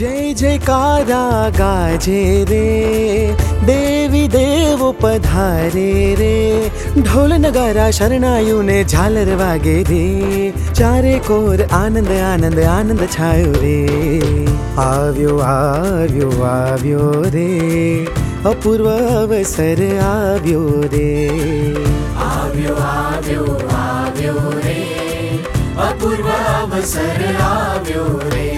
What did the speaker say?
जय जयकारा गाजे रे देवी देव पधारे रे। ढोल नगारा शरणायु ने झालर वागे रे। चारे कोर आनंद आनंद आनंद छायो रे। આવ્યો આવ્યો આવ્यो रे। अपूर्व अवसर આવ્યો रे। આવ્યો આવ્યો આવ્યો रे। अपूर्व अवसर આવ્યો रे।